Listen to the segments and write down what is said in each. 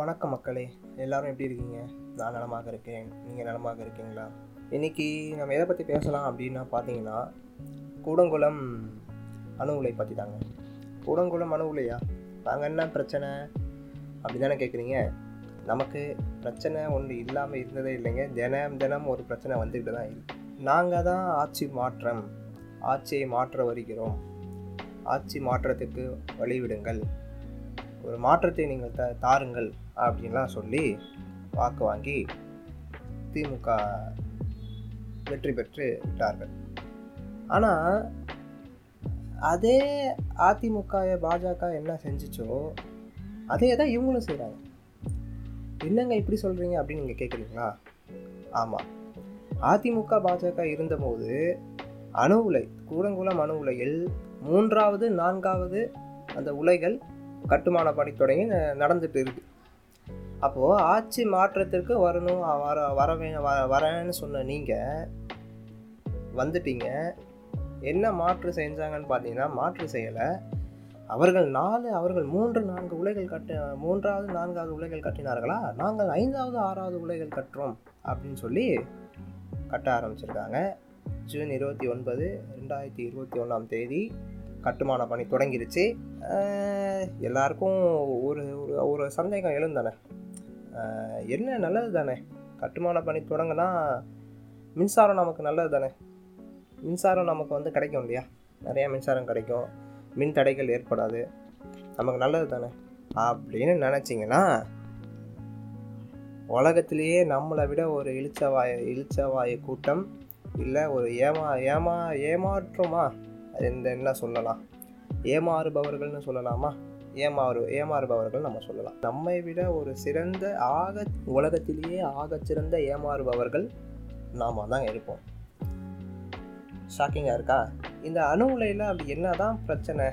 வணக்கம் மக்களே எல்லாரும் எப்படி இருக்கீங்க? நான் நலமாக இருக்கேன். நீங்கள் நலமாக இருக்கீங்களா? இன்னைக்கு நம்ம எதை பற்றி பேசலாம் அப்படின்னா பார்த்தீங்கன்னா கூடங்குளம் அணு உலை பற்றி தாங்க கூடங்குளம் அணு உலையா? நாங்கள் என்ன பிரச்சனை? அப்படி தானே கேட்குறீங்க நமக்கு பிரச்சனை ஒன்று இல்லாமல் இருந்ததே இல்லைங்க. தினம் தினம் ஒரு பிரச்சனை வந்துக்கிட்டு தான் இருக்கு. நாங்கள் தான் ஆட்சி மாற்றம் ஆட்சியை மாற்ற வருகிறோம். ஆட்சி மாற்றத்துக்கு வழிவிடுங்கள். ஒரு மாற்றத்தை நீங்கள் த தாருங்கள். அப்படின்லாம் சொல்லி வாக்கு வாங்கி திமுக வெற்றி பெற்று விட்டார்கள். ஆனால் அதே அதிமுக பாஜக என்ன செஞ்சிச்சோ அதே தான் இவங்களும் செய்கிறாங்க என்னங்க இப்படி சொல்கிறீங்க அப்படின்னு நீங்கள் கேட்குறீங்களா ஆமாம் அதிமுக பாஜக இருந்தபோது அணு உலை கூடங்குளம் அணு உலையில் மூன்றாவது நான்காவது அந்த உலைகள் கட்டுமான பணி தொடங்கி நடந்துட்டு இருக்குது அப்போது ஆட்சி மாற்றத்திற்கு வரணும் வர வரவே வ- வரேன்னு சொன்ன நீங்கள் வந்துட்டீங்க. என்ன மாற்று செஞ்சாங்கன்னு பார்த்தீங்கன்னா மாற்று செய்யலை. அவர்கள் நாலு அவர்கள் மூன்று நான்கு உலைகள் கட்டு மூன்றாவது நான்காவது உலைகள் கட்டினார்களா? நாங்கள் ஐந்தாவது ஆறாவது உலைகள் கட்டுறோம் அப்படின்னு சொல்லி கட்ட ஆரம்பிச்சிருக்காங்க. ஜூன் இருபத்தி ஒன்பது ரெண்டாயிரத்தி இருபத்தி ஒன்றாம் தேதி கட்டுமான பணி தொடங்கிருச்சு. எல்லாருக்கும் ஒரு ஒரு ஒரு சந்தேகம் எழுந்தானே. என்ன நல்லது தானே? கட்டுமான பணி தொடங்கினா மின்சாரம் நமக்கு நல்லது தானே? மின்சாரம் நமக்கு வந்து கிடைக்கும் இல்லையா? நிறையா மின்சாரம் கிடைக்கும். மின் தடைகள் ஏற்படாது. நமக்கு நல்லது தானே? அப்படின்னு நினச்சிங்கன்னா உலகத்திலேயே நம்மளை விட ஒரு இழுச்சவாய இளிச்சவாய கூட்டம் இல்லை ஒரு ஏமா ஏமா ஏமாற்றுமா? இந்த என்ன சொல்லலாம்? ஏமாறுபவர்கள்னு சொல்லலாமா? ஏமாறு ஏமாறுபவர்கள் நம்ம சொல்லலாம். நம்மை விட ஒரு சிறந்த ஆக உலகத்திலேயே ஆக சிறந்த ஏமாறுபவர்கள் நாம தான் இருப்போம். ஷாக்கிங்காக இருக்கா? இந்த அணு உலையில் அப்படி என்னதான் பிரச்சனை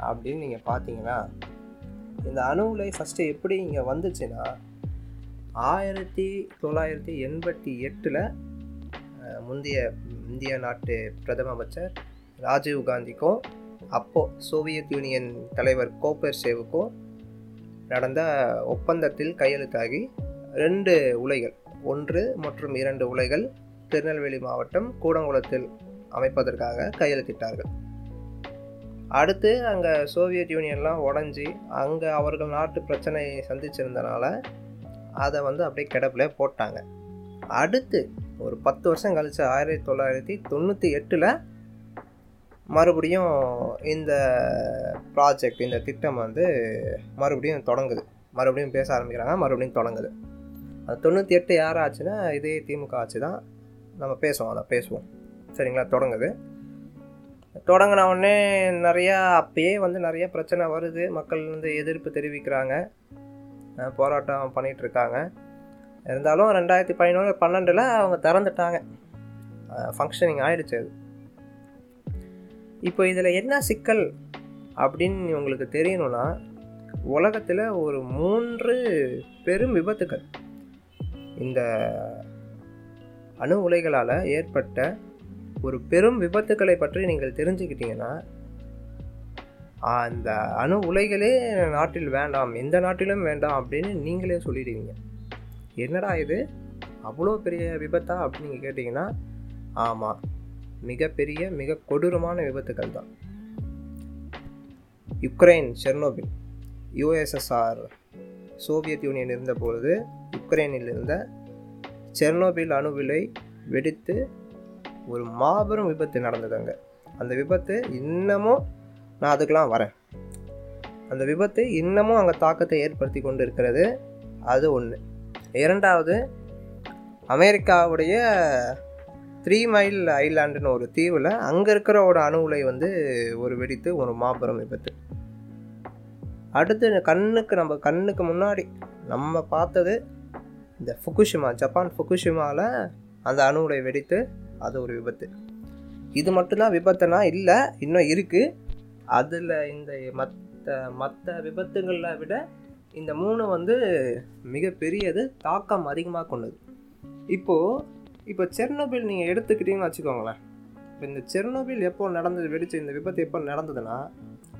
அப்படின்னு நீங்கள் பார்த்தீங்கன்னா இந்த அணு உலை ஃபஸ்ட்டு எப்படி இங்கே வந்துச்சுன்னா ஆயிரத்தி தொள்ளாயிரத்தி எண்பத்தி எட்டில் முந்தைய இந்திய நாட்டு பிரதம அமைச்சர் ராஜீவ் காந்திக்கும் அப்போது சோவியத் யூனியன் தலைவர் கோப்பர்சேவுக்கும் நடந்த ஒப்பந்தத்தில் கையெழுத்தாகி ரெண்டு உலைகள் ஒன்று மற்றும் இரண்டு உலைகள் திருநெல்வேலி மாவட்டம் கூடங்குளத்தில் அமைப்பதற்காக கையெழுத்திட்டார்கள். அடுத்து அங்கே சோவியத் யூனியன்லாம் உடஞ்சி அங்கே அவர்கள் நாட்டு பிரச்சனையை சந்திச்சிருந்தனால அதை வந்து அப்படியே கிடப்பில் போட்டாங்க. அடுத்து ஒரு பத்து வருஷம் கழிச்சு ஆயிரத்தி தொள்ளாயிரத்தி தொண்ணூற்றி எட்டில் மறுபடியும் இந்த ப்ராஜெக்ட் இந்த திட்டம் வந்து மறுபடியும் தொடங்குது. மறுபடியும் பேச ஆரம்பிக்கிறாங்க மறுபடியும் தொடங்குது. அது தொண்ணூற்றி எட்டு யார் ஆச்சுன்னா இதே திமுக ஆச்சு தான். நம்ம பேசுவோம் அதை பேசுவோம். சரிங்களா? தொடங்குது. தொடங்கின உடனே நிறையா அப்பயே வந்து நிறைய பிரச்சனை வருது. மக்கள் வந்து எதிர்ப்பு தெரிவிக்கிறாங்க. போராட்டம் பண்ணிகிட்டு இருக்காங்க. இருந்தாலும் ரெண்டாயிரத்தி பதினொன்று பன்னெண்டில் அவங்க திறந்துட்டாங்க. ஃபங்க்ஷனிங் ஆகிடுச்சு அது. இப்போ இதில் என்ன சிக்கல் அப்படின்னு உங்களுக்கு தெரியணும்னா உலகத்தில் ஒரு மூன்று பெரும் விபத்துக்கள் இந்த அணு உலைகளால் ஏற்பட்ட ஒரு பெரும் விபத்துக்களை பற்றி நீங்கள் தெரிஞ்சுக்கிட்டீங்கன்னா அந்த அணு உலைகளே நாட்டில் வேண்டாம் எந்த நாட்டிலும் வேண்டாம் அப்படின்னு நீங்களே சொல்லிடுவீங்க. என்னடா இது? அவ்வளோ பெரிய விபத்தா அப்படின்னு நீங்கள் கேட்டிங்கன்னா ஆமாம் மிகப்பெரிய மிக கொடூரமான விபத்துக்கள் தான். Ukraine Chernobyl. USSR Soviet Union இருந்தபொழுது யுக்ரைனில் இருந்த செர்னோபில் அணுவிலை வெடித்து ஒரு மாபெரும் விபத்து நடந்தது அங்கே. அந்த விபத்து இன்னமும் நான் அதுக்கெலாம் வரேன். அந்த விபத்து இன்னமும் அங்கே தாக்கத்தை ஏற்படுத்தி கொண்டு இருக்கிறது அது ஒன்று இரண்டாவது அமெரிக்காவுடைய த்ரீ மைல் ஐலாண்டுன்னு ஒரு தீவில் அங்கே இருக்கிற ஒரு அணு உலை வந்து ஒரு வெடித்து ஒரு மாபெரும் விபத்து. அடுத்து கண்ணுக்கு நம்ம கண்ணுக்கு முன்னாடி நம்ம பார்த்தது இந்த ஃபுகுஷிமா ஜப்பான் ஃபுகுஷிமாவில் அந்த அணு உலை வெடித்து அது ஒரு விபத்து. இது மட்டும்தான் விபத்துனா இல்லை இன்னும் இருக்குது அதில் இந்த மற்ற மற்ற விபத்துகளில் விட இந்த மூணு வந்து மிகப்பெரியது தாக்கம் அதிகமாக கொண்டது. இப்போது இப்போ செர்னோபில் நீங்கள் எடுத்துக்கிட்டீங்கன்னு வச்சுக்கோங்களேன். இப்போ இந்த செர்னோபில் எப்போ நடந்தது வெடிச்சு இந்த விபத்து எப்போ நடந்ததுன்னா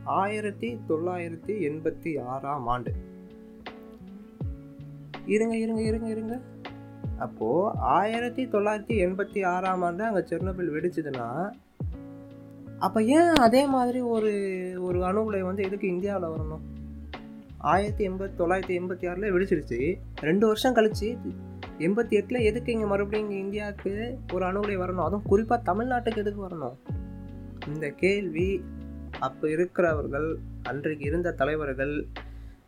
ஆயிரத்தி தொள்ளாயிரத்தி எண்பத்தி ஆறாம் ஆண்டு. இருங்க இருங்க இருங்க இருங்க. அப்போது ஆயிரத்தி தொள்ளாயிரத்தி எண்பத்தி ஆறாம் ஆண்டு அங்கே செர்னோபில் வெடிச்சதுன்னா அப்போ ஏன் அதே மாதிரி ஒரு ஒரு அணு உலை வந்து எதுக்கு இந்தியாவில் வரணும்? ஆயிரத்தி எண்பத்தி தொள்ளாயிரத்தி எண்பத்தி ஆறில் வெடிச்சிருச்சு. ரெண்டு வருஷம் கழிச்சு எண்பத்தி எட்டில் எதுக்கு இங்கே மறுபடியும் இங்கே இந்தியாவுக்கு ஒரு அணு வரணும்? அதுவும் குறிப்பாக தமிழ்நாட்டுக்கு எதுக்கு வரணும்? இந்த கேள்வி அப்போ இருக்கிறவர்கள் அன்றைக்கு இருந்த தலைவர்கள்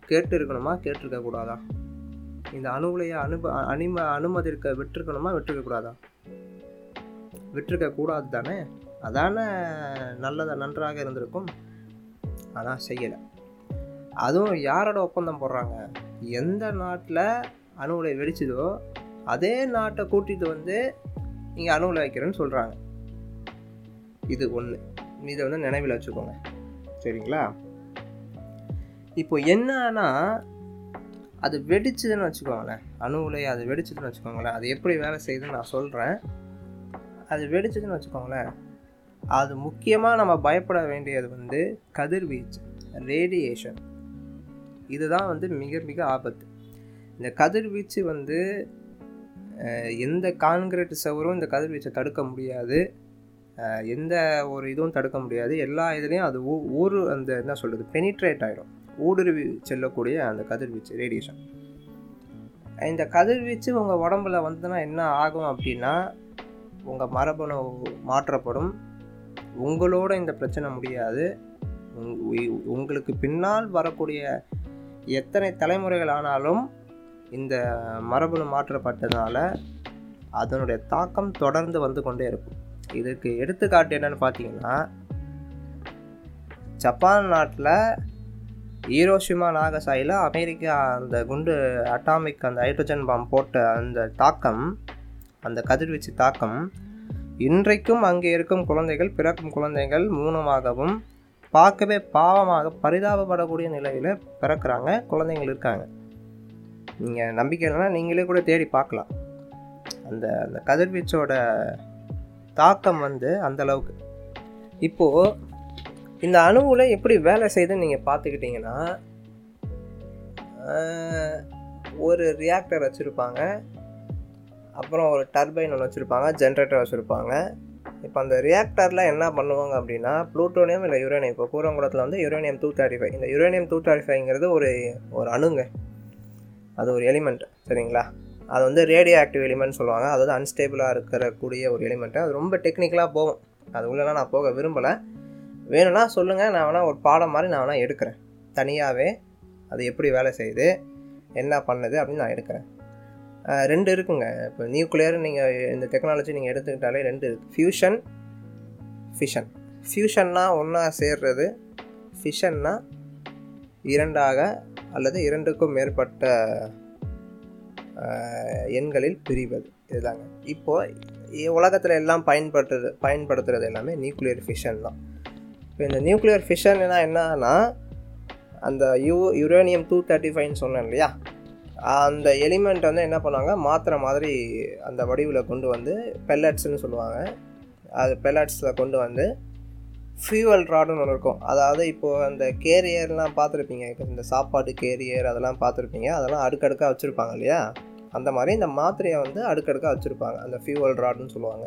கேட்டு இருக்கணுமா கேட்டிருக்க கூடாதா இந்த அணு உலையை அனுப அனும அனுமதிக்க விட்டுருக்கணுமா? விட்டுருக்க கூடாதா விட்டுருக்க கூடாது தானே? அதான நல்லதாக நன்றாக இருந்திருக்கும். ஆனால் செய்யலை. அதுவும் யாரோட ஒப்பந்தம் போடுறாங்க? எந்த நாட்டில் அணு உலை வெடிச்சதோ அதே நாட்டை கூட்டிகிட்டு வந்து இங்கே அணு உலை வைக்கிறேன்னு சொல்கிறாங்க இது ஒன்று இதை வந்து நினைவில் வச்சுக்கோங்க. சரிங்களா? இப்போ என்னன்னா அது வெடிச்சதுன்னு வச்சுக்கோங்களேன். அணு உலை அது வெடிச்சதுன்னு வச்சுக்கோங்களேன். அது எப்படி வேலை செய்யுதுன்னு நான் சொல்கிறேன் அது வெடிச்சதுன்னு வச்சுக்கோங்களேன். அது முக்கியமாக நம்ம பயப்பட வேண்டியது வந்து கதிர்வீச்சு ரேடியேஷன் இதுதான் வந்து மிக மிக ஆபத்து. இந்த கதிர்வீச்சு வந்து எந்த கான்கிரீட் சவரும் இந்த கதிர்வீச்சை தடுக்க முடியாது. எந்த ஒரு இதுவும் தடுக்க முடியாது. எல்லா இதுலேயும் அது ஊ- ஊரு அந்த என்ன சொல்கிறது பெனிட்ரேட் ஆகிடும் ஊடுருவி செல்லக்கூடிய அந்த கதிர்வீச்சு ரேடியேஷன் இந்த கதிர்வீச்சு உங்கள் உடம்புல வந்ததுன்னா என்ன ஆகும் அப்படின்னா உங்கள் மரபணு மாற்றப்படும். உங்களோட இந்த பிரச்சனை முடியாது. உங்- உங்களுக்கு பின்னால் வரக்கூடிய எத்தனை தலைமுறைகள் ஆனாலும் இந்த மரபணு மாற்றப்பட்டதுனால அதனுடைய தாக்கம் தொடர்ந்து வந்து கொண்டே இருக்கும். இதுக்கு எடுத்துக்காட்டு என்னன்னு பார்த்தீங்கன்னா ஜப்பான் நாட்டில் ஈரோஷிமா நாகசாயில் அமெரிக்கா அந்த குண்டு அட்டாமிக் அந்த ஹைட்ரஜன் பாம் போட்ட அந்த தாக்கம் அந்த கதிர்வீச்சு தாக்கம் இன்றைக்கும் அங்கே இருக்கும் குழந்தைகள் பிறக்கும் குழந்தைகள் மூலமாகவும் பார்க்கவே பாவமாக பரிதாபப்படக்கூடிய நிலையில் பிறக்கிறாங்க குழந்தைங்கள் இருக்காங்க. நீங்கள் நம்பிக்கை இல்லைன்னா நீங்களே கூட தேடி பார்க்கலாம். அந்த அந்த கதிர்வீச்சோட தாக்கம் வந்து அந்த அளவுக்கு. இப்போது இந்த அணுவில் எப்படி வேலை செய்யுதுன்னு நீங்கள் பார்த்துக்கிட்டிங்கன்னா ஒரு ரியாக்டர் வச்சுருப்பாங்க. அப்புறம் ஒரு டர்பைன் ஒன்று வச்சுருப்பாங்க ஜென்ரேட்டர் வச்சுருப்பாங்க. இப்போ அந்த ரியாக்டரில் என்ன பண்ணுவாங்க அப்படின்னா ப்ளூட்டோனியம் இல்லை யுரேனியம் இப்போ கூரங்குளத்தில் வந்து யுரேனியம் டூ தேர்ட்டி ஃபைவ் இந்த யுரேனியம் டூ தேர்ட்டி ஃபைவ்ங்கிறது ஒரு ஒரு அணுங்க. அது ஒரு எலிமெண்ட் சரிங்களா? அது வந்து ரேடியோ ஆக்டிவ் எலிமெண்ட் சொல்லுவாங்க. அது வந்து அன்ஸ்டேபிளாக இருக்கக்கூடிய ஒரு எலிமெண்ட்டு அது ரொம்ப டெக்னிக்கலாக போகும். அது உள்ளலாம் நான் போக விரும்பலை. வேணும்னா சொல்லுங்கள் நான் வேணால் ஒரு பாடம் மாதிரி நான் வேணால் எடுக்கிறேன். தனியாகவே அது எப்படி வேலை செய்யுது என்ன பண்ணுது அப்படின்னு நான் எடுக்கிறேன். ரெண்டு இருக்குங்க. இப்போ நியூக்ளியர் நீங்கள் இந்த டெக்னாலஜி நீங்கள் எடுத்துக்கிட்டாலே ரெண்டு இருக்குது ஃபியூஷன் ஃபிஷன் ஃபியூஷன்னா ஒன்றா சேர்றது ஃபிஷன்னா இரண்டாக அல்லது இரண்டுக்கும் மேற்பட்ட எண்களில் பிரிவது. இதுதாங்க. இப்போது உலகத்தில் எல்லாம் பயன்படுத்துறது பயன்படுத்துறது எல்லாமே நியூக்ளியர் ஃபிஷன் தான். இப்போ இந்த நியூக்ளியர் ஃபிஷன்னா என்னன்னா அந்த யூ யுரேனியம் டூ தேர்ட்டி ஃபைவ்னு சொன்னேன் இல்லையா? அந்த எலிமெண்ட் வந்து என்ன பண்ணுவாங்க? மாத்திரை மாதிரி அந்த வடிவில் கொண்டு வந்து பெல்லட்ஸ்னு சொல்லுவாங்க. அது பெல்லட்ஸில் கொண்டு வந்து ஃபியூவல் ராடுன்னு ஒன்று இருக்கும். அதாவது இப்போது அந்த கேரியர்லாம் பார்த்துருப்பீங்க. இப்போ இந்த சாப்பாடு கேரியர் அதெல்லாம் பார்த்துருப்பீங்க. அதெல்லாம் அடுக்கடுக்காக வச்சுருப்பாங்க இல்லையா? அந்த மாதிரி இந்த மாத்திரையை வந்து அடுக்கடுக்காக வச்சுருப்பாங்க. அந்த ஃபியூவல் ராடுன்னு சொல்லுவாங்க.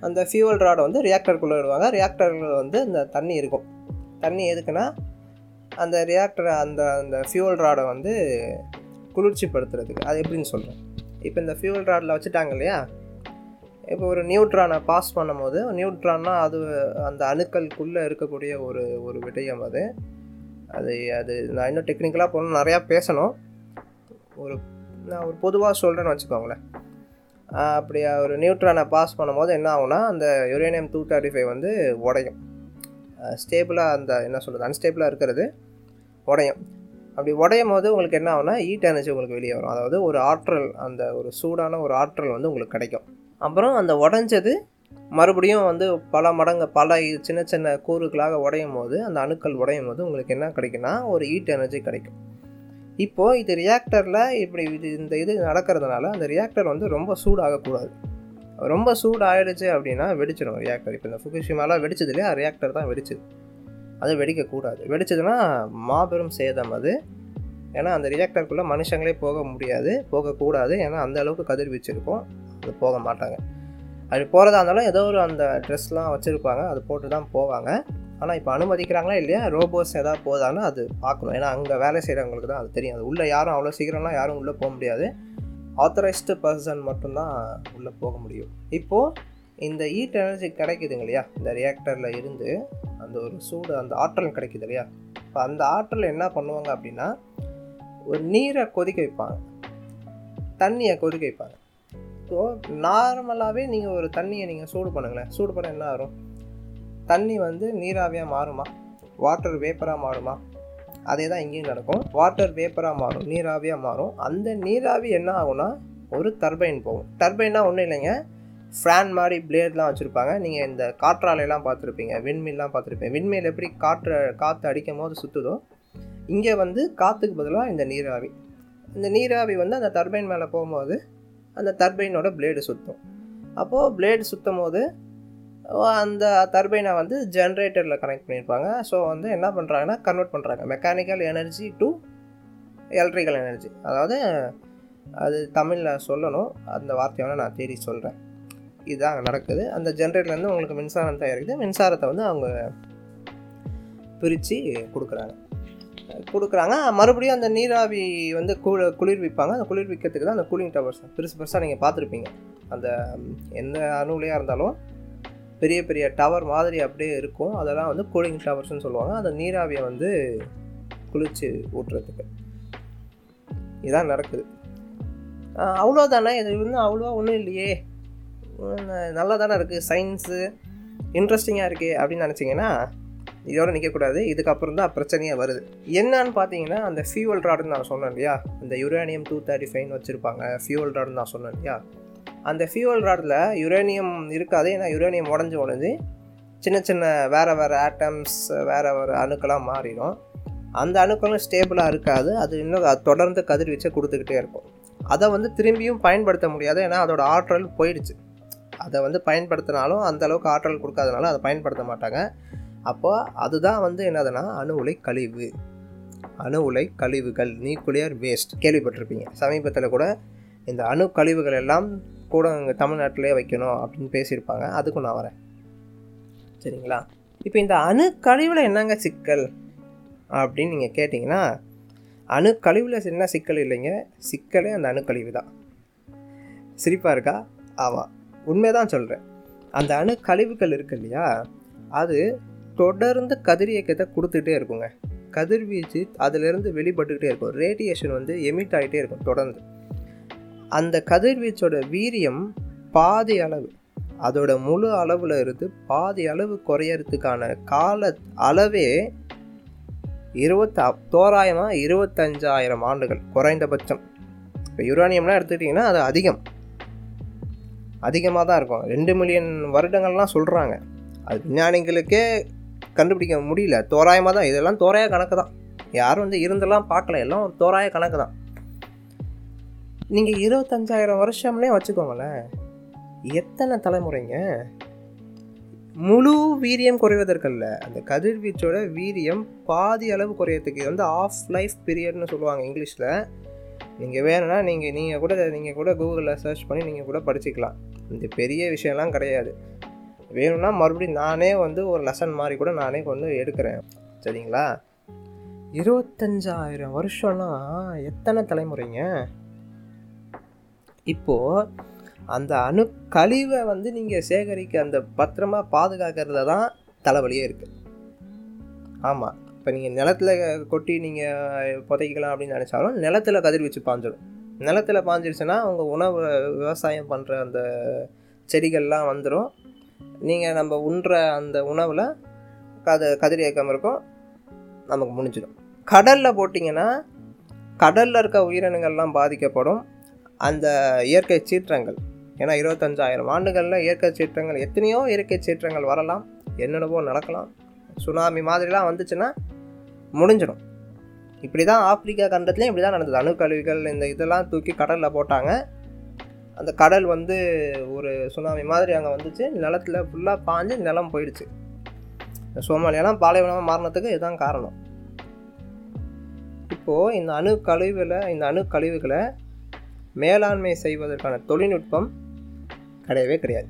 அந்த ஃபியூவல் ராடை வந்து ரியாக்டருக்குள்ளே விடுவாங்க. ரியாக்டரில் வந்து இந்த தண்ணி இருக்கும். தண்ணி எதுக்குன்னா அந்த ரியாக்டர் அந்த அந்த ஃபியூவல் ராடை வந்து குளிர்ச்சிப்படுத்துறதுக்கு. அது எப்படின்னு சொல்கிறேன் இப்போ இந்த ஃபியூவல் ராடில் வச்சுட்டாங்க இல்லையா? இப்போ ஒரு நியூட்ரானை பாஸ் பண்ணும்போது நியூட்ரான்னா அது அந்த அணுக்களுக்குள்ளே இருக்கக்கூடிய ஒரு ஒரு விடயம் அது. அது அது நான் இன்னும் டெக்னிக்கலாக போகணும் நிறையா பேசணும். ஒரு நான் ஒரு பொதுவாக சொல்கிறேன்னு வச்சுக்கோங்களேன். அப்படி ஒரு நியூட்ரானை பாஸ் பண்ணும்போது என்ன ஆகும்னா அந்த யுரேனியம் டூ தேர்ட்டி ஃபைவ் வந்து உடையும். ஸ்டேபிளாக அந்த என்ன சொல்கிறது அன்ஸ்டேபிளாக இருக்கிறது உடையும். அப்படி உடையும் போது உங்களுக்கு என்ன ஆகும்னா ஹீட் எனர்ஜி உங்களுக்கு வெளியே வரும். அதாவது ஒரு ஆற்றல் அந்த ஒரு சூடான ஒரு ஆற்றல் வந்து உங்களுக்கு கிடைக்கும். அப்புறம் அந்த உடஞ்சது மறுபடியும் வந்து பல மடங்கு பல சின்ன சின்ன கூறுகளாக உடையும் போது அந்த அணுக்கள் உடையும் போது உங்களுக்கு என்ன கிடைக்குன்னா ஒரு ஹீட் எனர்ஜி கிடைக்கும். இப்போது இது ரியாக்டரில் இப்படி இது இந்த இது நடக்கிறதுனால அந்த ரியாக்டர் வந்து ரொம்ப சூடாகக்கூடாது. ரொம்ப சூடு அப்படின்னா வெடிச்சிடும் ரியாக்டர் இப்போ இந்த ஃபுகுஷிமாலாம் வெடிச்சது இல்லையா? ரியாக்டர் தான் வெடிச்சது. அது வெடிக்கக்கூடாது. வெடிச்சதுன்னா மாபெரும் சேதம் அது. ஏன்னா அந்த ரியாக்டருக்குள்ளே மனுஷங்களே போக முடியாது போகக்கூடாது. ஏன்னா அந்த அளவுக்கு கதிர்வீச்சு இருக்கும். அது போக மாட்டாங்க. அது போகிறதா இருந்தாலும் ஏதோ ஒரு அந்த ட்ரெஸ்லாம் வச்சுருப்பாங்க அது போட்டு தான் போவாங்க. ஆனால் இப்போ அனுமதிக்கிறாங்களா இல்லையா? ரோபோஸ் எதாவது போதான்னு அது பார்க்கணும் ஏன்னா அங்கே வேலை செய்கிறவங்களுக்கு தான் அது தெரியும். அது உள்ளே யாரும் அவ்வளோ சீக்கிரம்லாம் யாரும் உள்ளே போக முடியாது. ஆத்தரைஸ்டு பர்சன் மட்டும்தான் உள்ளே போக முடியும். இப்போது இந்த ஹீட் எனர்ஜி கிடைக்குதுங்க இல்லையா? இந்த ரியாக்டரில் இருந்து அந்த ஒரு சூடு அந்த ஆற்றல் கிடைக்குது இல்லையா? இப்போ அந்த ஆற்றல் என்ன பண்ணுவாங்க அப்படின்னா ஒரு நீரை கொதிக்க வைப்பாங்க. தண்ணியை கொதிக்க வைப்பாங்க. ஸோ நார்மலாகவே நீங்கள் ஒரு தண்ணியை நீங்கள் சூடு பண்ணுங்களேன். சூடு பண்ண என்ன ஆகும்? தண்ணி வந்து நீராவியாக மாறுமா? வாட்டர் வேப்பராக மாறுமா? அதே தான் இங்கேயும் நடக்கும். வாட்டர் வேப்பராக மாறும் நீராவியாக மாறும். அந்த நீராவி என்ன ஆகும்னா ஒரு டர்பைன் போகும். டர்பைன்னா ஒன்றும் இல்லைங்க. ஃபேன் மாதிரி பிளேட்லாம் வச்சுருப்பாங்க. நீங்கள் இந்த காற்றாலையெல்லாம் பார்த்துருப்பீங்க. விண்மீல்லாம் பார்த்துருப்பீங்க. விண்மீல் எப்படி காற்று காற்று அடிக்கும் போது சுற்றுதோ இங்கே வந்து காற்றுக்கு பதிலாக இந்த நீராவி. இந்த நீராவி வந்து அந்த டர்பைன் மேலே போகும்போது அந்த டர்பைனோட பிளேடு சுற்றும் அப்போது பிளேடு சுற்றும் போது அந்த டர்பைனை வந்து ஜென்ரேட்டரில் கனெக்ட் பண்ணியிருப்பாங்க. ஸோ வந்து என்ன பண்ணுறாங்கன்னா கன்வெர்ட் பண்ணுறாங்க mechanical energy to electrical energy அதாவது அது தமிழில் சொல்லணும். அந்த வார்த்தையோட நான் தேடி சொல்கிறேன் இதுதான் அங்கே நடக்குது. அந்த ஜென்ரேட்டர்லேருந்து உங்களுக்கு மின்சாரம் தயாரிக்குது. மின்சாரத்தை வந்து அவங்க பிரித்து கொடுக்குறாங்க. கொடுக்குறாங்க. மறுபடியும் அந்த நீராவி வந்து கு குளிர்விப்பாங்க அந்த குளிர்விக்கிறதுக்கு தான் அந்த கூலிங் டவர்ஸ் பெருசு பெருசாக நீங்கள் பார்த்துருப்பீங்க. அந்த எந்த அணுலையாக இருந்தாலும் பெரிய பெரிய டவர் மாதிரி அப்படியே இருக்கும். அதெல்லாம் வந்து கூலிங் டவர்ஸ்னு சொல்லுவாங்க. அந்த நீராவியை வந்து குளிச்சு ஊட்டுறதுக்கு. இதுதான் நடக்குது. அவ்வளோதானே இது வந்து அவ்வளோவா ஒன்றும் இல்லையே. நல்லா தானே இருக்குது சயின்ஸு இன்ட்ரெஸ்டிங்காக இருக்கே அப்படின்னு நினச்சிங்கன்னா இதோட நிற்கக்கூடாது இதுக்கப்புறம் தான் பிரச்சனையே வருது. என்னன்னு பார்த்தீங்கன்னா அந்த ஃபியூவல் ராடுன்னு நான் சொன்னேன் இல்லையா? அந்த யுரேனியம் டூ தேர்ட்டி ஃபைவ்னு வச்சுருப்பாங்க. ஃபியூவல் ராடுன்னு நான் சொன்னேன் இல்லையா? அந்த ஃபியூவல் ராடில் யுரேனியம் இருக்காது. ஏன்னா யுரேனியம் உடஞ்சி உடஞ்சி சின்ன சின்ன வேறு வேறு ஆட்டம்ஸ் வேறு வேறு அணுக்களாக மாறிடும். அந்த அணுக்களும் ஸ்டேபிளாக இருக்காது. அது இன்னும் தொடர்ந்து கதிர்வீச்சை கொடுத்துக்கிட்டே இருக்கும். அதை வந்து திரும்பியும் பயன்படுத்த முடியாது. ஏன்னா அதோட ஆற்றல் போயிடுச்சு. அதை வந்து பயன்படுத்தினாலும் அந்த அளவுக்கு ஆற்றல் கொடுக்காதனால அதை பயன்படுத்த மாட்டாங்க. அப்போ அதுதான் வந்து என்னதுன்னா அணு உலை கழிவு. அணு உலை கழிவுகள் நியூக்ளியர் வேஸ்ட் கேள்விப்பட்டிருப்பீங்க. சமீபத்தில் கூட இந்த அணு கழிவுகள் எல்லாம் கூட இங்கே தமிழ்நாட்டிலே வைக்கணும் அப்படின்னு பேசியிருப்பாங்க. அதுக்கும் நான் வரேன். சரிங்களா? இப்போ இந்த அணு கழிவில் என்னங்க சிக்கல்? அப்படின்னு நீங்கள் கேட்டிங்கன்னா அணு கழிவில் என்ன சிக்கல் இல்லைங்க? சிக்கலே அந்த அணுக்கழிவு தான் சிரிப்பாக இருக்கா? ஆமாம் உண்மைதான் சொல்கிறேன் அந்த அணு கழிவுகள் இருக்கு இல்லையா? அது தொடர்ந்து கதிரியக்கத்தை கொடுத்துட்டே இருக்குங்க. கதிர்வீச்சு அதிலிருந்து வெளிப்பட்டுக்கிட்டே இருக்கும். ரேடியேஷன் வந்து எமிட் ஆகிட்டே இருக்கும் தொடர்ந்து. அந்த கதிர்வீச்சோட வீரியம் பாதி அளவு. அதோட முழு அளவில் இருந்து பாதி அளவு குறையறதுக்கான கால அளவே இருபத்தா தோராயமாக இருபத்தஞ்சாயிரம் ஆண்டுகள் குறைந்தபட்சம். இப்போ யுரானியம்லாம் எடுத்துக்கிட்டிங்கன்னா அது அதிகம். அதிகமாக தான் இருக்கும். ரெண்டு மில்லியன் வருடங்கள்லாம் சொல்கிறாங்க அது விஞ்ஞானிகளுக்கே கண்டுபிடிக்க முடியல. தோராயமாக தான். இதெல்லாம் தோராய கணக்கு தான். யாரும் வந்து இருந்தெல்லாம் பார்க்கல. எல்லாம் ஒரு தோராய கணக்கு தான். நீங்கள் இருபத்தஞ்சாயிரம் வருஷம்னே வச்சுக்கோங்களேன். எத்தனை தலைமுறைங்க? முழு வீரியம் குறைவதற்கல்ல. அந்த கதிர்வீச்சோட வீரியம் பாதி அளவு குறையறதுக்கு வந்து ஆஃப் லைஃப் பீரியட்னு சொல்லுவாங்க இங்கிலீஷில். நீங்கள் வேணும்னா நீங்கள் நீங்கள் கூட நீங்கள் கூட கூகுளில் சர்ச் பண்ணி நீங்கள் கூட படிச்சுக்கலாம். இந்த பெரிய விஷயம்லாம் கிடையாது. வேணும்னா மறுபடியும் நானே வந்து ஒரு லெசன் மாதிரி கூட நானே கொண்டு எடுக்கிறேன். சரிங்களா? இருபத்தஞ்சாயிரம் வருஷம்னா எத்தனை தலைமுறைங்க? இப்போது அந்த அணு கழிவை வந்து நீங்கள் சேகரிக்க அந்த பத்திரமா பாதுகாக்கிறதுல தான் தலைவலியே இருக்குது ஆமாம் இப்போ நீங்கள் நிலத்தில் கொட்டி நீங்கள் புதைக்கலாம் அப்படின்னு நினச்சாலும் நிலத்தில் கதிர்வீச்சு பாஞ்சிடும் நிலத்தில் பாஞ்சிருச்சுன்னா உங்கள் உணவு விவசாயம் பண்ணுற அந்த செடிகள்லாம் வந்துடும் நீங்கள் நம்ம உண்ற அந்த உணவில் கத கதிரியக்கம் இருக்கும். நமக்கு முடிஞ்சிடும். கடலில் போட்டிங்கன்னா கடலில் இருக்க உயிரினங்கள்லாம் பாதிக்கப்படும். அந்த இயற்கை சீற்றங்கள் ஏன்னா இருபத்தஞ்சாயிரம் ஆண்டுகளில் இயற்கை சீற்றங்கள் எத்தனையோ இயற்கை சீற்றங்கள் வரலாம் என்னென்னவோ நடக்கலாம். சுனாமி மாதிரிலாம் வந்துச்சுன்னா முடிஞ்சிடும். இப்படி தான் ஆப்பிரிக்கா கண்டத்துலேயும் இப்படி தான் நடந்தது. அணுக்கழிவுகள் இந்த இதெல்லாம் தூக்கி கடலில் போட்டாங்க. அந்த கடல் வந்து ஒரு சுனாமி மாதிரி அங்கே வந்துச்சு. நிலத்தில் ஃபுல்லாக பாஞ்சு நிலம் போயிடுச்சு. சோமாலியெல்லாம் பாலைவனமாக மாறினதுக்கு இதுதான் காரணம். இப்போது இந்த அணு கழிவில் இந்த அணு கழிவுகளை மேலாண்மை செய்வதற்கான தொழில்நுட்பம் கிடையவே கிடையாது.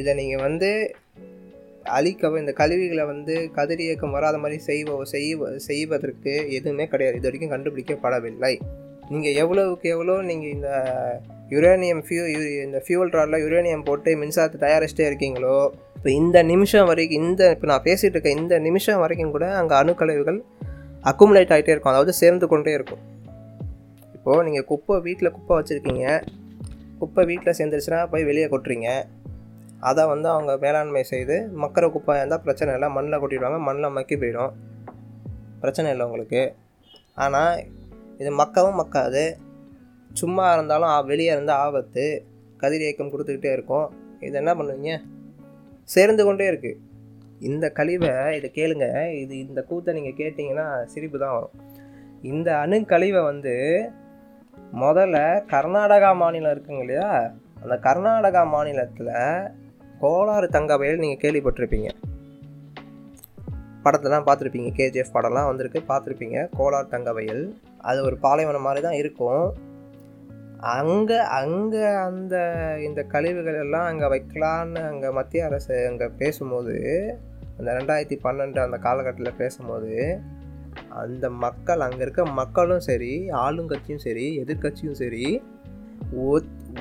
இதை நீங்கள் வந்து அழிக்க இந்த கழிவுகளை வந்து கதிரியக்கம் வராத மாதிரி செய்வ செய்வ செய்வதற்கு எதுவுமே கிடையாது. இது வரைக்கும் கண்டுபிடிக்கப்படவில்லை. நீங்கள் எவ்வளோவுக்கு எவ்வளோ நீங்கள் இந்த யுரேனியம் ஃபியூ இந்த ஃபியூல் ராடில் யுரேனியம் போட்டு மின்சாரத்தை தயாரிச்சிட்டே இருக்கீங்களோ இப்போ இந்த நிமிஷம் வரைக்கும் இந்த இப்போ நான் பேசிகிட்டு இருக்க இந்த நிமிஷம் வரைக்கும் கூட அங்கே அணுக்கழிவுகள் அக்குமுலேட் ஆகிட்டே இருக்கும். அதாவது சேர்ந்து கொண்டே இருக்கும். இப்போது நீங்கள் குப்பை வீட்டில் குப்பை வச்சுருக்கீங்க. குப்பை வீட்டில் சேர்ந்துருச்சுன்னா போய் வெளியே கொட்டுறீங்க. அதை வந்து அவங்க மேலாண்மை செய்து மக்கிற குப்பை இருந்தால் பிரச்சனை இல்லை. மண்ணில் கொட்டிடுவாங்க. மண்ணில் மக்கி போயிடும். பிரச்சனை இல்லை உங்களுக்கு. ஆனால் இது மக்கவும் மக்காது. சும்மா இருந்தாலும் வெளியே இருந்தால் ஆபத்து. கதிரியக்கம் கொடுத்துக்கிட்டே இருக்கும். இது என்ன பண்ணுவீங்க? சேர்ந்து கொண்டே இருக்குது இந்த கழிவை இதை கேளுங்க. இது இந்த கூத்தை நீங்கள் கேட்டிங்கன்னா சிரிப்பு தான் வரும். இந்த அணுக்கழிவை வந்து முதல்ல கர்நாடகா மாநிலம் இருக்குங்க இல்லையா? அந்த கர்நாடகா மாநிலத்தில் கோளாறு தங்க வயல் நீங்கள் கேள்விப்பட்டிருப்பீங்க. படத்தெல்லாம் பார்த்துருப்பீங்க. கேஜிஎஃப் படம்லாம் வந்திருக்கு. பார்த்துருப்பீங்க. கோலார் தங்கவயல். அது ஒரு பாலைவனம் மாதிரி தான் இருக்கும். அங்கே அங்கே அந்த இந்த கழிவுகள் எல்லாம் அங்கே வைக்கலான்னு அங்கே மத்திய அரசு அங்கே பேசும்போது அந்த ரெண்டாயிரத்தி பன்னெண்டு அந்த காலகட்டத்தில் பேசும்போது அந்த மக்கள் அங்கே இருக்க மக்களும் சரி ஆளுங்கட்சியும் சரி எதிர்க்கட்சியும் சரி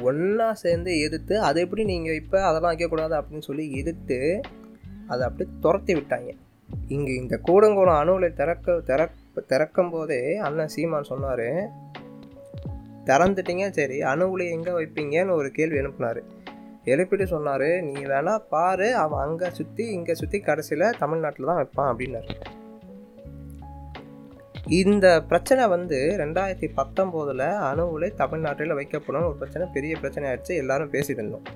ஒன்றா சேர்ந்து எதிர்த்து அதை எப்படி நீங்கள் இப்போ அதெல்லாம் வைக்கக்கூடாது அப்படின்னு சொல்லி எதிர்த்து அதை அப்படியே துரத்தி விட்டாங்க. இங்கே இந்த கூடங்குளம் அணுவில் திறக்க திறக்க திறக்கும் போதே அண்ணன் சீமான் சொன்னார் திறந்துட்டீங்க சரி அணுவில் எங்கே வைப்பீங்கன்னு ஒரு கேள்வி எழுப்பினார். எழுப்பிட்டு சொன்னார் நீ வேணால் பாரு அவன் அங்கே சுற்றி இங்கே சுற்றி கடைசியில் தமிழ்நாட்டில் தான் வைப்பான் அப்படின்னாரு. இந்த பிரச்சனை வந்து ரெண்டாயிரத்தி பத்தொம்போதில் அணு உலை தமிழ்நாட்டில் வைக்கப்படும் ஒரு பிரச்சனை பெரிய பிரச்சனை ஆயிடுச்சு எல்லாரும் பேசிட்டு இருந்தோம்.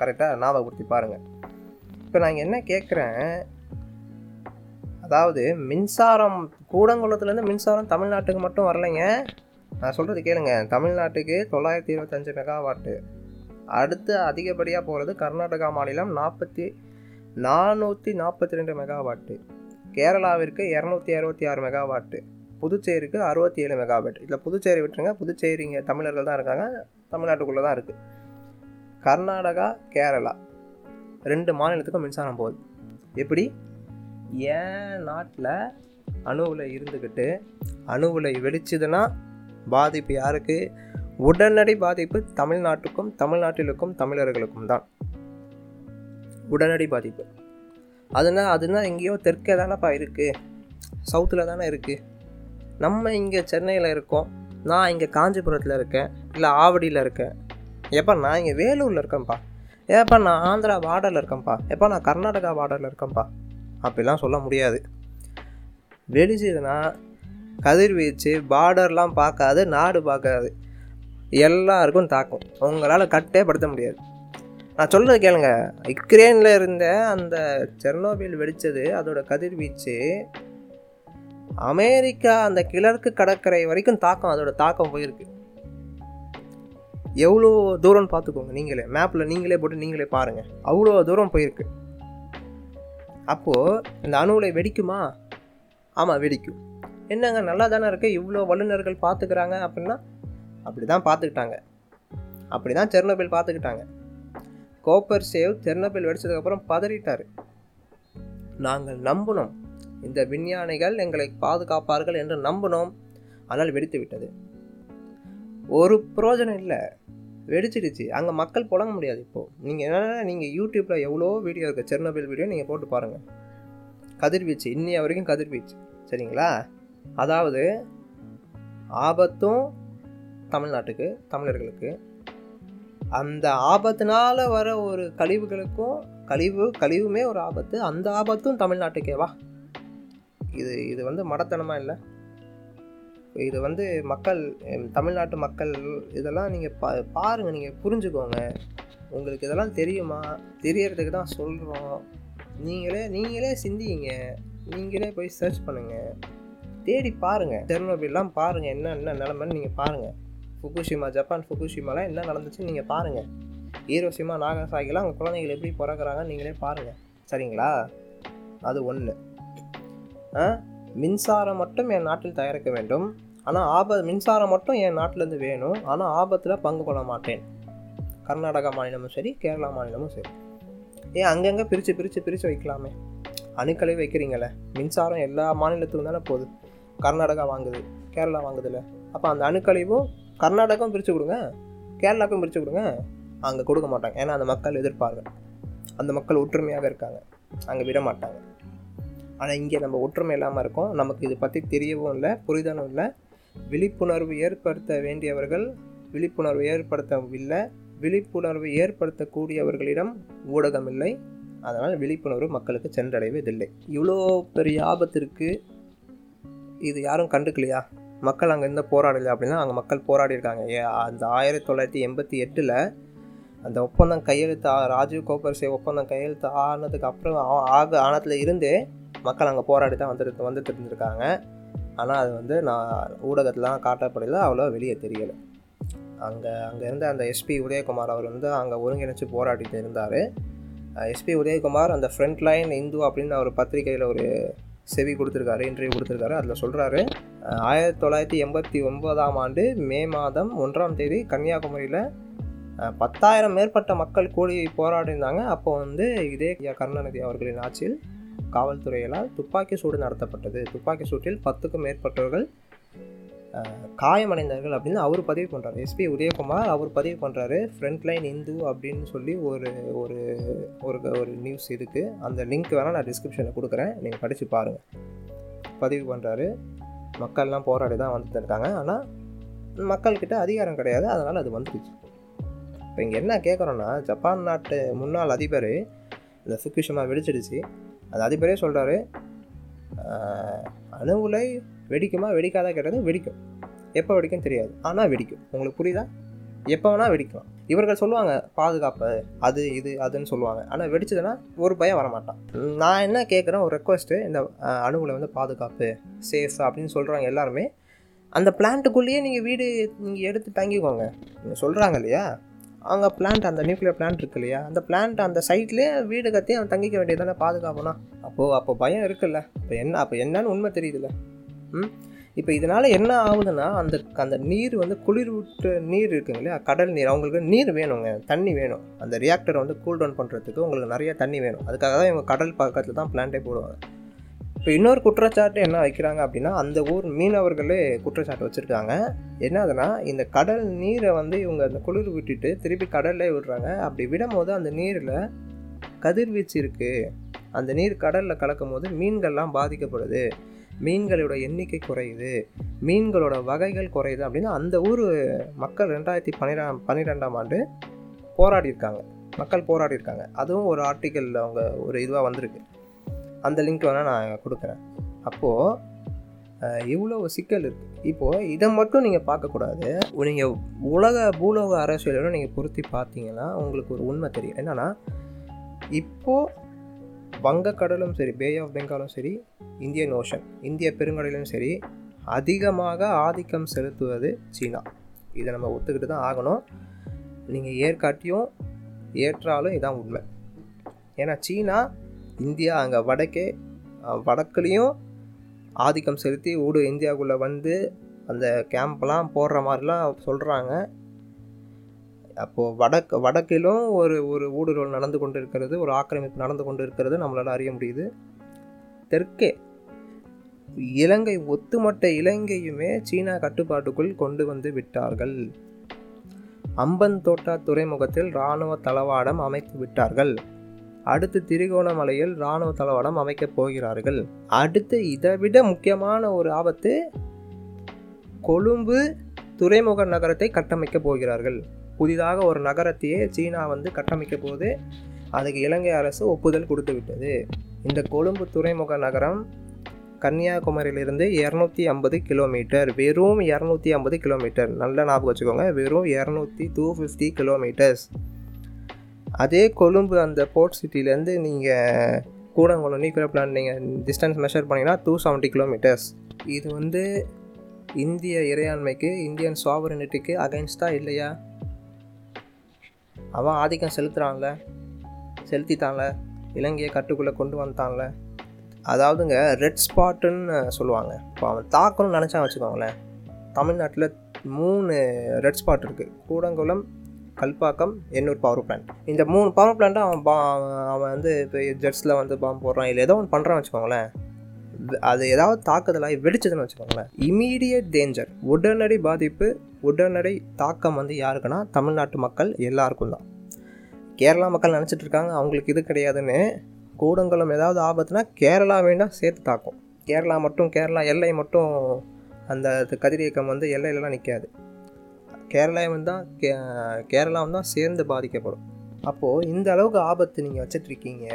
கரெக்டாக ஞாபகப்படுத்தி பாருங்கள் இப்போ நான் என்ன கேட்குறேன் அதாவது மின்சாரம் கூடங்குளத்துலேருந்து மின்சாரம் தமிழ்நாட்டுக்கு மட்டும் வரலைங்க. நான் சொல்கிறது கேளுங்க. தமிழ்நாட்டுக்கு தொள்ளாயிரத்தி இருபத்தஞ்சு மெகாவாட்டு. அடுத்து அதிகப்படியாக போகிறது கர்நாடகா மாநிலம் நாற்பத்தி நானூற்றி நாற்பத்தி ரெண்டு மெகாவாட்டு. கேரளாவிற்கு இரநூத்தி அறுபத்தி ஆறு மெகாவாட்டு. புதுச்சேரிக்கு அறுபத்தி ஏழு மெகாவாட் இதில் புதுச்சேரி விட்டுருங்க. புதுச்சேரி இங்கே தமிழர்கள் தான் இருக்காங்க. தமிழ்நாட்டுக்குள்ளே தான் இருக்குது கர்நாடகா கேரளா. ரெண்டு மாநிலத்துக்கும் மின்சாரம் போகுது. எப்படி? ஏன் நாட்டில் அணுவில் இருந்துக்கிட்டு அணுவில் வெடிச்சதுன்னா பாதிப்பு யாருக்கு? உடனடி பாதிப்பு தமிழ்நாட்டுக்கும் தமிழ்நாட்டிலுக்கும் தமிழர்களுக்கும் தான். உடனடி பாதிப்பு. அதுனா அதுனா எங்கேயோ தெற்கே தானேப்பா இருக்குது சவுத்தில் தானே இருக்குது நம்ம இங்கே சென்னையில் இருக்கோம். நான் இங்கே காஞ்சிபுரத்தில் இருக்கேன். இல்லை ஆவடியில் இருக்கேன். எப்போ நான் இங்கே வேலூரில் இருக்கேன்ப்பா. ஏப்பா நான் ஆந்திரா பார்டரில் இருக்கேன்ப்பா. எப்போ நான் கர்நாடகா பார்டரில் இருக்கேன்ப்பா. அப்படிலாம் சொல்ல முடியாது. வெடிச்சதுன்னா கதிர்வீச்சு பார்டர்லாம் பார்க்காது நாடு பார்க்காது. எல்லாருக்கும் தாக்கும். உங்களால் கட்டே படுத்த முடியாது. நான் சொல்கிறது கேளுங்க. யுக்ரேனில் இருந்த அந்த செர்னோபில் வெடித்தது அதோட கதிர்வீச்சு அமெரிக்கா அந்த கிழக்கு கடற்கரை வரைக்கும் தாக்கம் அதோட தாக்கம் போயிருக்கு. எவ்வளோ தூரம்னு பார்த்துக்கோங்க நீங்களே. மேப்பில் நீங்களே போட்டு நீங்களே பாருங்கள் அவ்வளோ தூரம் போயிருக்கு. அப்போது இந்த அணு உலை வெடிக்குமா? ஆமாம் வெடிக்கும். என்னங்க நல்லா தானே இருக்குது இவ்வளோ வல்லுநர்கள் பார்த்துக்கிறாங்க அப்படின்னா? அப்படி தான் பார்த்துக்கிட்டாங்க. அப்படி தான் செர்னோபில் பார்த்துக்கிட்டாங்க. கோப்பர் சேவ் செர்னோபில் வெடித்ததுக்கப்புறம் பதறிட்டார். நாங்கள் நம்பினோம். இந்த விஞ்ஞானிகள் எங்களை பாதுகாப்பார்கள் என்று நம்பினோம். ஆனால் வெடித்து விட்டது ஒரு பிரயோஜனம் இல்லை. வெடிச்சிடுச்சு. அங்கே மக்கள் புழங்க முடியாது இப்போது நீங்கள் என்னென்னா நீங்கள் யூடியூப்பில் எவ்வளோ வீடியோ இருக்குது செர்னோபில் வீடியோ நீங்கள் போட்டு பாருங்கள் கதிர்வீச்சு. இன்னைய வரைக்கும் கதிர்வீச்சு. சரிங்களா? அதாவது ஆபத்தும் தமிழ்நாட்டுக்கு தமிழர்களுக்கு அந்த ஆபத்தினால் வர ஒரு கழிவுகளுக்கும் கழிவு கழிவுமே ஒரு ஆபத்து. அந்த ஆபத்தும் தமிழ்நாட்டுக்கேவா இது இது வந்து மடத்தனமாக இல்லை? இது வந்து மக்கள் தமிழ்நாட்டு மக்கள் இதெல்லாம் நீங்கள் பா பாருங்கள் நீங்கள் புரிஞ்சுக்கோங்க. உங்களுக்கு இதெல்லாம் தெரியுமா? தெரியறதுக்கு தான் சொல்கிறோம் நீங்களே நீங்களே சிந்திங்க. நீங்களே போய் சர்ச் பண்ணுங்கள் தேடி பாருங்கள் தெர்னோபில்லாம் பாருங்கள் என்ன என்ன நிலமைன்னு நீங்கள் பாருங்கள் ஃபுகுஷிமா ஜப்பான் ஃபுகுஷிமாலாம் என்ன நடந்துச்சுன்னு நீங்கள் பாருங்கள் ஈரோசிமா நாகசாகிலாம் அவங்க குழந்தைகள் எப்படி பிறகுறாங்கன்னு நீங்களே பாருங்கள் சரிங்களா? அது ஒன்று மின்சாரம் மட்டும் என் நாட்டில் தயாரிக்க வேண்டும். ஆனால் ஆப மின்சாரம் மட்டும் என் நாட்டிலேருந்து வேணும். ஆனால் ஆபத்தில் பங்கு கொள்ள மாட்டேன். கர்நாடகா மாநிலமும் சரி கேரளா மாநிலமும் சரி. ஏன் அங்கங்கே பிரித்து பிரித்து பிரித்து வைக்கலாமே? அணுக்களை வைக்கிறீங்களே? மின்சாரம் எல்லா மாநிலத்துக்கும் தானே போகுது. கர்நாடகா வாங்குது கேரளா வாங்குதுல்ல அப்போ அந்த அணுக்கழிவும் கர்நாடகம் பிரித்து கொடுங்க. கேரளாவுக்கும் பிரித்து கொடுங்க. அங்கே கொடுக்க மாட்டாங்க. ஏன்னா அந்த மக்கள் எதிர்ப்பாங்க அந்த மக்கள் ஒற்றுமையாக இருக்காங்க. அங்கே விட மாட்டாங்க. ஆனால் இங்கே நம்ம ஒற்றுமை இல்லாமல் இருக்கோம். நமக்கு இதை பற்றி தெரியவும் இல்லை புரிதலும் இல்லை. விழிப்புணர்வு ஏற்படுத்த வேண்டியவர்கள் விழிப்புணர்வு ஏற்படுத்தவில்லை. விழிப்புணர்வு ஏற்படுத்தக்கூடியவர்களிடம் ஊடகம் இல்லை அதனால் விழிப்புணர்வு மக்களுக்கு சென்றடைவதில்லை. இவ்வளோ பெரிய ஆபத்திற்கு இது யாரும் கண்டுக்கலையா? மக்கள் அங்கே இருந்த போராடலை அப்படின்னா அங்கே மக்கள் போராடி இருக்காங்க ஏ அந்த ஆயிரத்தி தொள்ளாயிரத்தி எண்பத்தி எட்டில் அந்த ஒப்பந்தம் கையெழுத்து ஆ- ராஜீவ் கோபர்சே ஒப்பந்தம் கையெழுத்து ஆனதுக்கு அப்புறம் ஆ- ஆக ஆனத்தில் இருந்தே மக்கள் அங்கே போராடி தான் வந்துட்டு வந்துட்டு இருந்திருக்காங்க. ஆனால் அது வந்து நான் ஊடகத்திலாம் காட்டப்படல அவ்வளோ வெளியே தெரியலை. அங்கே அங்கே இருந்த அந்த எஸ்பி உதயகுமார் அவர் வந்து அங்கே ஒருங்கிணைச்சு போராடிட்டு இருந்தார். எஸ்பி உதயகுமார் அந்த ஃப்ரண்ட் லைன் இந்து அப்படின்னு அவர் பத்திரிகையில் ஒரு செவி கொடுத்துருக்காரு இன்டர்வியூ கொடுத்துருக்காரு அதில் சொல்கிறாரு ஆயிரத்தி தொள்ளாயிரத்தி எண்பத்தி ஒன்பதாம் ஆண்டு மே மாதம் ஒன்றாம் தேதி கன்னியாகுமரியில் பத்தாயிரம் மேற்பட்ட மக்கள் கூடி போராடினாங்க அப்போ வந்து இதே கருணாநிதி அவர்களின் ஆட்சியில் காவல்துறையினால் துப்பாக்கி சூடு நடத்தப்பட்டது. துப்பாக்கி சூட்டில் பத்துக்கும் மேற்பட்டவர்கள் காயமடைந்தார்கள் அப்படின்னு அவர் பதிவு பண்ணுறாரு எஸ்பி உதயகுமார் அவர் பதிவு பண்ணுறாரு ஃப்ரண்ட்லைன் இந்து அப்படின்னு சொல்லி ஒரு ஒரு ஒரு ஒரு நியூஸ் இருக்குது அந்த லிங்க் வேணால் நான் டிஸ்கிரிப்ஷனில் கொடுக்குறேன். நீங்கள் படித்து பாருங்கள் பதிவு பண்ணுறாரு மக்கள்லாம் போராடி தான் வந்துட்டு இருக்காங்க. ஆனால் மக்கள்கிட்ட அதிகாரம் கிடையாது. அதனால் அது வந்துடுச்சு. இப்போ இங்கே என்ன கேட்குறோன்னா ஜப்பான் நாட்டு முன்னாள் அதிபர் இந்த சுக்கிஷமாக வெடிச்சிடுச்சு. அது அதிபரே சொல்கிறாரு அணு உலை வெடிக்குமா? வெடிக்காதா கேட்டது வெடிக்கும். எப்போ வெடிக்கும் தெரியாது. ஆனால் வெடிக்கும். உங்களுக்கு புரியுதா? எப்போ வேணால் வெடிக்கும் இவர்கள் சொல்லுவாங்க பாதுகாப்பு அது இது அதுன்னு சொல்லுவாங்க. ஆனால் வெடிச்சதுன்னா ஒரு பயம் வரமாட்டான். நான் என்ன கேட்குறேன் ஒரு ரெக்வஸ்ட்டு இந்த அணுகுளை வந்து பாதுகாப்பு சேஃப் அப்படின்னு சொல்கிறாங்க எல்லாருமே. அந்த பிளான்ட்டுக்குள்ளேயே நீங்கள் வீடு நீங்கள் எடுத்து தங்கிக்கோங்க. நீங்கள் சொல்கிறாங்க இல்லையா? அவங்க பிளான்ட் அந்த நியூக்ளியர் பிளான்ட் இருக்கு இல்லையா? அந்த பிளான்ட் அந்த சைட்லேயே வீடு கத்தி அவன் தங்கிக்க வேண்டியதானே பாதுகாப்புனா? அப்போது அப்போ பயம் இருக்குல்ல. இப்போ என்ன அப்போ என்னன்னு உண்மை தெரியுதுல்ல. ம்? இப்போ இதனால் என்ன ஆகுதுன்னா அந்த அந்த நீர் வந்து குளிர் விட்டு நீர் இருக்குங்க இல்லையா? கடல் நீர். அவங்களுக்கு நீர் வேணுங்க. தண்ணி வேணும். அந்த ரியாக்டரை வந்து கூல் டவுன் பண்ணுறதுக்கு உங்களுக்கு நிறைய தண்ணி வேணும். அதுக்காக தான் இவங்க கடல் பக்கத்தில் தான் பிளான்ட்டே போடுவாங்க. இப்போ இன்னொரு குற்றச்சாட்டு என்ன வைக்கிறாங்க அப்படின்னா அந்த ஊர் மீனவர்களே குற்றச்சாட்டு வச்சுருக்காங்க. என்னதுன்னா இந்த கடல் நீரை வந்து இவங்க அந்த குளிர் விட்டுட்டு திருப்பி கடல்லே விடுறாங்க. அப்படி விடும்போது அந்த நீரில் கதிர்வீச்சு இருக்குது அந்த நீர் கடலில் கலக்கும் போது மீன்கள்லாம் பாதிக்கப்படுது. மீன்களோட எண்ணிக்கை குறையுது. மீன்களோட வகைகள் குறையுது அப்படின்னு அந்த ஊர் மக்கள் ரெண்டாயிரத்தி பன்னிரெண்டாம் பன்னிரெண்டாம் ஆண்டு போராடியிருக்காங்க. மக்கள் போராடியிருக்காங்க. அதுவும் ஒரு ஆர்டிக்கலில் அவங்க ஒரு இதுவாக வந்திருக்கு. அந்த லிங்க் வேணால் நான் கொடுக்குறேன். அப்போது இவ்வளோ சிக்கல் இருக்குது இப்போது இதை மட்டும் நீங்கள் பார்க்கக்கூடாது நீங்கள் உலக பூலோக அரசியலோட நீங்கள் பொருத்தி பார்த்தீங்கன்னா உங்களுக்கு ஒரு உண்மை தெரியும். என்னென்னா இப்போது வங்கக்கடலும் சரி பே ஆஃப் பெங்காலும் சரி இந்தியன் ஓஷன் இந்திய பெருங்கடலும் சரி அதிகமாக ஆதிக்கம் செலுத்துவது சீனா. இதை நம்ம ஒத்துக்கிட்டு தான் ஆகணும். நீங்கள் ஏற்காட்டியும் ஏற்றாலும் இதான் உண்மை. ஏன்னா சீனா இந்தியா அங்கே வடக்கே வடக்குலேயும் ஆதிக்கம் செலுத்தி ஊடு இந்தியாவுக்குள்ளே வந்து அந்த கேம்ப்லாம் போடுற மாதிரிலாம் சொல்கிறாங்க அப்போது வடக்கு வடக்கிலும் ஒரு ஒரு ஊடுருவல் நடந்து கொண்டு இருக்கிறது ஒரு ஆக்கிரமிப்பு நடந்து கொண்டு இருக்கிறது நம்மளால் அறிய முடியுது. தெற்கே இலங்கை ஒத்துமொட்ட இலங்கையுமே சீனா கட்டுப்பாட்டுக்குள் கொண்டு வந்து விட்டார்கள். அம்பன் தோட்டா துறைமுகத்தில் இராணுவ தளவாடம் அமைத்து விட்டார்கள். அடுத்து திரிகோணமலையில் இராணுவ தளவாடம் அமைக்கப் போகிறார்கள். அடுத்து இதை விட முக்கியமான ஒரு ஆபத்து கொழும்பு துறைமுக நகரத்தை கட்டமைக்க போகிறார்கள். புதிதாக ஒரு நகரத்தையே சீனா வந்து கட்டமைக்க போது அதுக்கு இலங்கை அரசு ஒப்புதல் கொடுத்து விட்டது. இந்த கொழும்பு துறைமுக நகரம் கன்னியாகுமரியிலிருந்து இரநூத்தி ஐம்பது கிலோமீட்டர் வெறும் இரநூத்தி ஐம்பது கிலோமீட்டர். நல்ல ஞாபகம் வச்சுக்கோங்க வெறும் இரநூத்தி டூ ஃபிஃப்டி கிலோமீட்டர்ஸ் அதே கொழும்பு அந்த போர்ட் சிட்டிலேருந்து நீங்கள் கூடங்குளம் நியூக்ளியர் பிளான் நீங்கள் டிஸ்டன்ஸ் மெஷர் பண்ணிங்கன்னா டூ செவன்ட்டி கிலோமீட்டர்ஸ் இது வந்து இந்திய இறையாண்மைக்கு இந்தியன் சாவரனிட்டிக்கு அகைன்ஸ்டாக இல்லையா? அவன் ஆதிக்கம் செலுத்துகிறான்ல செலுத்திட்டான்ல இலங்கையை கட்டுக்குள்ளே கொண்டு வந்துட்டான்ல. அதாவதுங்க ரெட் ஸ்பாட்டுன்னு சொல்லுவாங்க. இப்போ அவன் தாக்கணும்னு நினச்சா வச்சுக்கோங்களேன். தமிழ்நாட்டில் மூணு ரெட் ஸ்பாட் இருக்குது கூடங்குளம் கல்பாக்கம் எண்ணூர் பவர் பிளான்ட் இந்த மூணு பவர் பிளான்ட்டை அவன் பா அவன் வந்து இப்போ ஜெட்ஸில் வந்து பாம்பு போடுறான் இல்லை ஏதோ ஒன்று பண்ணுறான்னு வச்சுக்கோங்களேன். அது ஏதாவது தாக்குதலாகி வெடிச்சதுன்னு வச்சுக்கோங்களேன். இமீடியட் டேஞ்சர் உடனடி பாதிப்பு உடனடி தாக்கம் வந்து யாருக்குன்னா தமிழ்நாட்டு மக்கள் எல்லாருக்கும் தான். கேரளா மக்கள் நினச்சிட்டு இருக்காங்க அவங்களுக்கு இது கிடையாதுன்னு. கூடங்குளம் ஏதாவது ஆபத்துனா கேரளா வேண்டாம் சேர்த்து தாக்கும். கேரளா மட்டும் கேரளா எல்லை மட்டும் அந்த கதிரியக்கம் வந்து எல்லையிலலாம் நிற்காது கேரளாவும் தான் கே கேரளாவும் தான் சேர்ந்து பாதிக்கப்படும். அப்போது இந்த அளவுக்கு ஆபத்து நீங்கள் வச்சிட்ருக்கீங்க.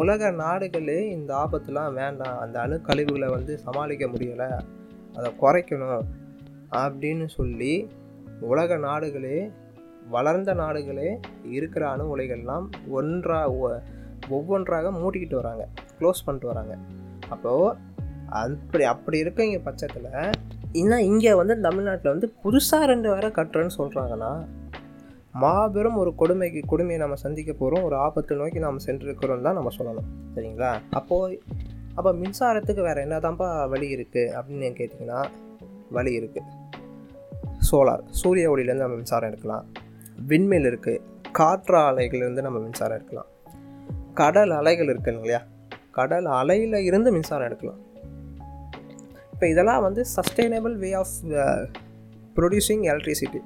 உலக நாடுகளே இந்த ஆபத்துலாம் வேண்டாம். அந்த அணு கழிவுகளை வந்து சமாளிக்க முடியலை. அதை குறைக்கணும் அப்படின்னு சொல்லி உலக நாடுகளே வளர்ந்த நாடுகளே இருக்கிற அணு உலைகள்லாம் ஒன்றா ஒவ்வொன்றாக மூட்டிக்கிட்டு வராங்க. க்ளோஸ் பண்ணிட்டு வராங்க. அப்போது அப்படி அப்படி இருக்கீங்க பட்சத்தில் இன்னும் இங்கே வந்து தமிழ்நாட்டில் வந்து புதுசாக ரெண்டு வேற கட்டுறேன்னு சொல்கிறாங்கன்னா மாபெரும் ஒரு கொடுமைக்கு கொடுமையை நம்ம சந்திக்க போகிறோம் ஒரு ஆபத்தை நோக்கி நாம் சென்றிருக்கிறோம் தான் நம்ம சொல்லணும். சரிங்களா? அப்போது அப்போ மின்சாரத்துக்கு வேறு என்னதான்ப்பா வழி இருக்குது அப்படின்னு கேட்டிங்கன்னா வழி இருக்குது சோலார் சூரிய ஒளியிலேருந்து நம்ம மின்சாரம் எடுக்கலாம். விண்மில் இருக்குது காற்று அலைகள்லேருந்து நம்ம மின்சாரம் எடுக்கலாம். கடல் அலைகள் இருக்குங்க இல்லையா? கடல் அலையில் இருந்து மின்சாரம் எடுக்கலாம். இப்போ இதெல்லாம் வந்து sustainable way of producing electricity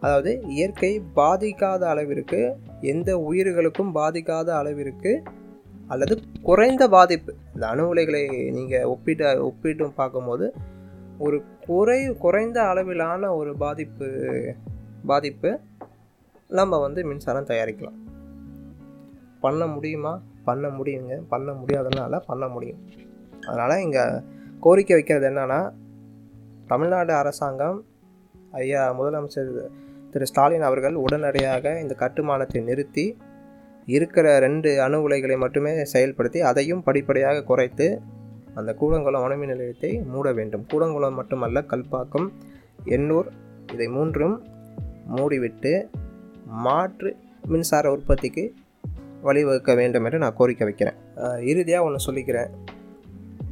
அதாவது இயற்கை பாதிக்காத அளவிற்கு எந்த உயிர்களுக்கும் பாதிக்காத அளவிற்கு அல்லது குறைந்த பாதிப்பு இந்த அணு உலைகளை நீங்கள் ஒப்பிட்ட ஒப்பிட்டும் பார்க்கும்போது ஒரு குறை குறைந்த அளவிலான ஒரு பாதிப்பு பாதிப்பு நம்ம வந்து மின்சாரம் தயாரிக்கலாம். பண்ண முடியுமா? பண்ண முடியுங்க. பண்ண முடியாதனால பண்ண முடியும். அதனால் இங்கே கோரிக்கை வைக்கிறது என்னென்னா தமிழ்நாடு அரசாங்கம் ஐயா முதலமைச்சர் திரு ஸ்டாலின் அவர்கள் உடனடியாக இந்த கட்டுமானத்தை நிறுத்தி இருக்கிற ரெண்டு அணு உலைகளை மட்டுமே செயல்படுத்தி அதையும் படிப்படியாக குறைத்து அந்த கூடங்குளம் அணுமின் நிலையத்தை மூட வேண்டும். கூடங்குளம் மட்டுமல்ல கல்பாக்கம் எண்ணூர் இதை மூன்றும் மூடிவிட்டு மாற்று மின்சார உற்பத்திக்கு வழிவகுக்க வேண்டும் என்று நான் கோரிக்கை வைக்கிறேன். இறுதியாக ஒன்று சொல்லிக்கிறேன்.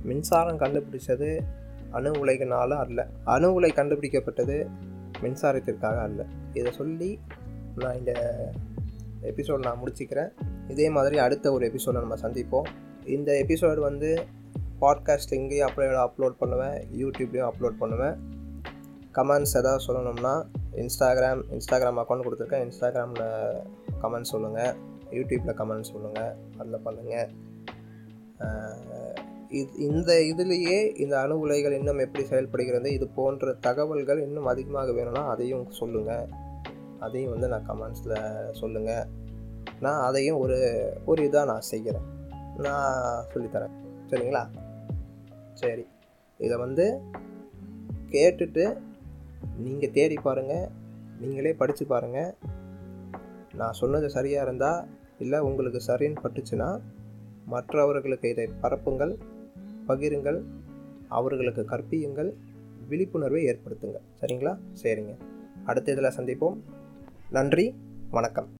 மின்சாரம் கண்டுபிடிச்சது அணு உலைகளால் அல்ல. அணு உலை கண்டுபிடிக்கப்பட்டது மின்சாரத்திற்காக அல்ல. இதை சொல்லி நான் இந்த எபிசோட் நான் முடிச்சுக்கிறேன். இதே மாதிரி அடுத்த ஒரு எபிசோடை நம்ம சந்திப்போம். இந்த எபிசோடு வந்து பாட்காஸ்ட் இங்கேயும் அப்லோட் அப்லோட் பண்ணுவேன். யூடியூப்லேயும் அப்லோட் பண்ணுவேன். கமெண்ட்ஸ் எதாவது சொல்லணும்னா இன்ஸ்டாகிராம் இன்ஸ்டாகிராம் அக்கௌண்ட் கொடுத்துருக்கேன். இன்ஸ்டாகிராமில் கமெண்ட் சொல்லுங்கள் யூடியூப்பில் கமெண்ட் சொல்லுங்கள் அதில் பண்ணுங்கள் இது இந்த இதுலேயே இந்த அணு உலைகள் இன்னும் எப்படி செயல்படுகிறது இது போன்ற தகவல்கள் இன்னும் அதிகமாக வேணும்னா அதையும் சொல்லுங்கள் அதையும் வந்து நான் கமெண்ட்ஸில் சொல்லுங்கள் நான் அதையும் ஒரு ஒரு இதாக நான் செய்கிறேன். நான் சொல்லித்தரேன். சரிங்களா? சரி. இதை வந்து கேட்டுட்டு நீங்கள் தேடி பாருங்கள் நீங்களே படித்து பாருங்கள் நான் சொன்னது சரியாக இருந்தால் இல்லை உங்களுக்கு சரின்னு பட்டுச்சுன்னா மற்றவர்களுக்கு இதை பரப்புங்கள். பகிருங்கள் அவர்களுக்கு கற்பியுங்கள் விழிப்புணர்வை ஏற்படுத்துங்கள். சரிங்களா? சரிங்க. அடுத்த இதில் சந்திப்போம். நன்றி வணக்கம்.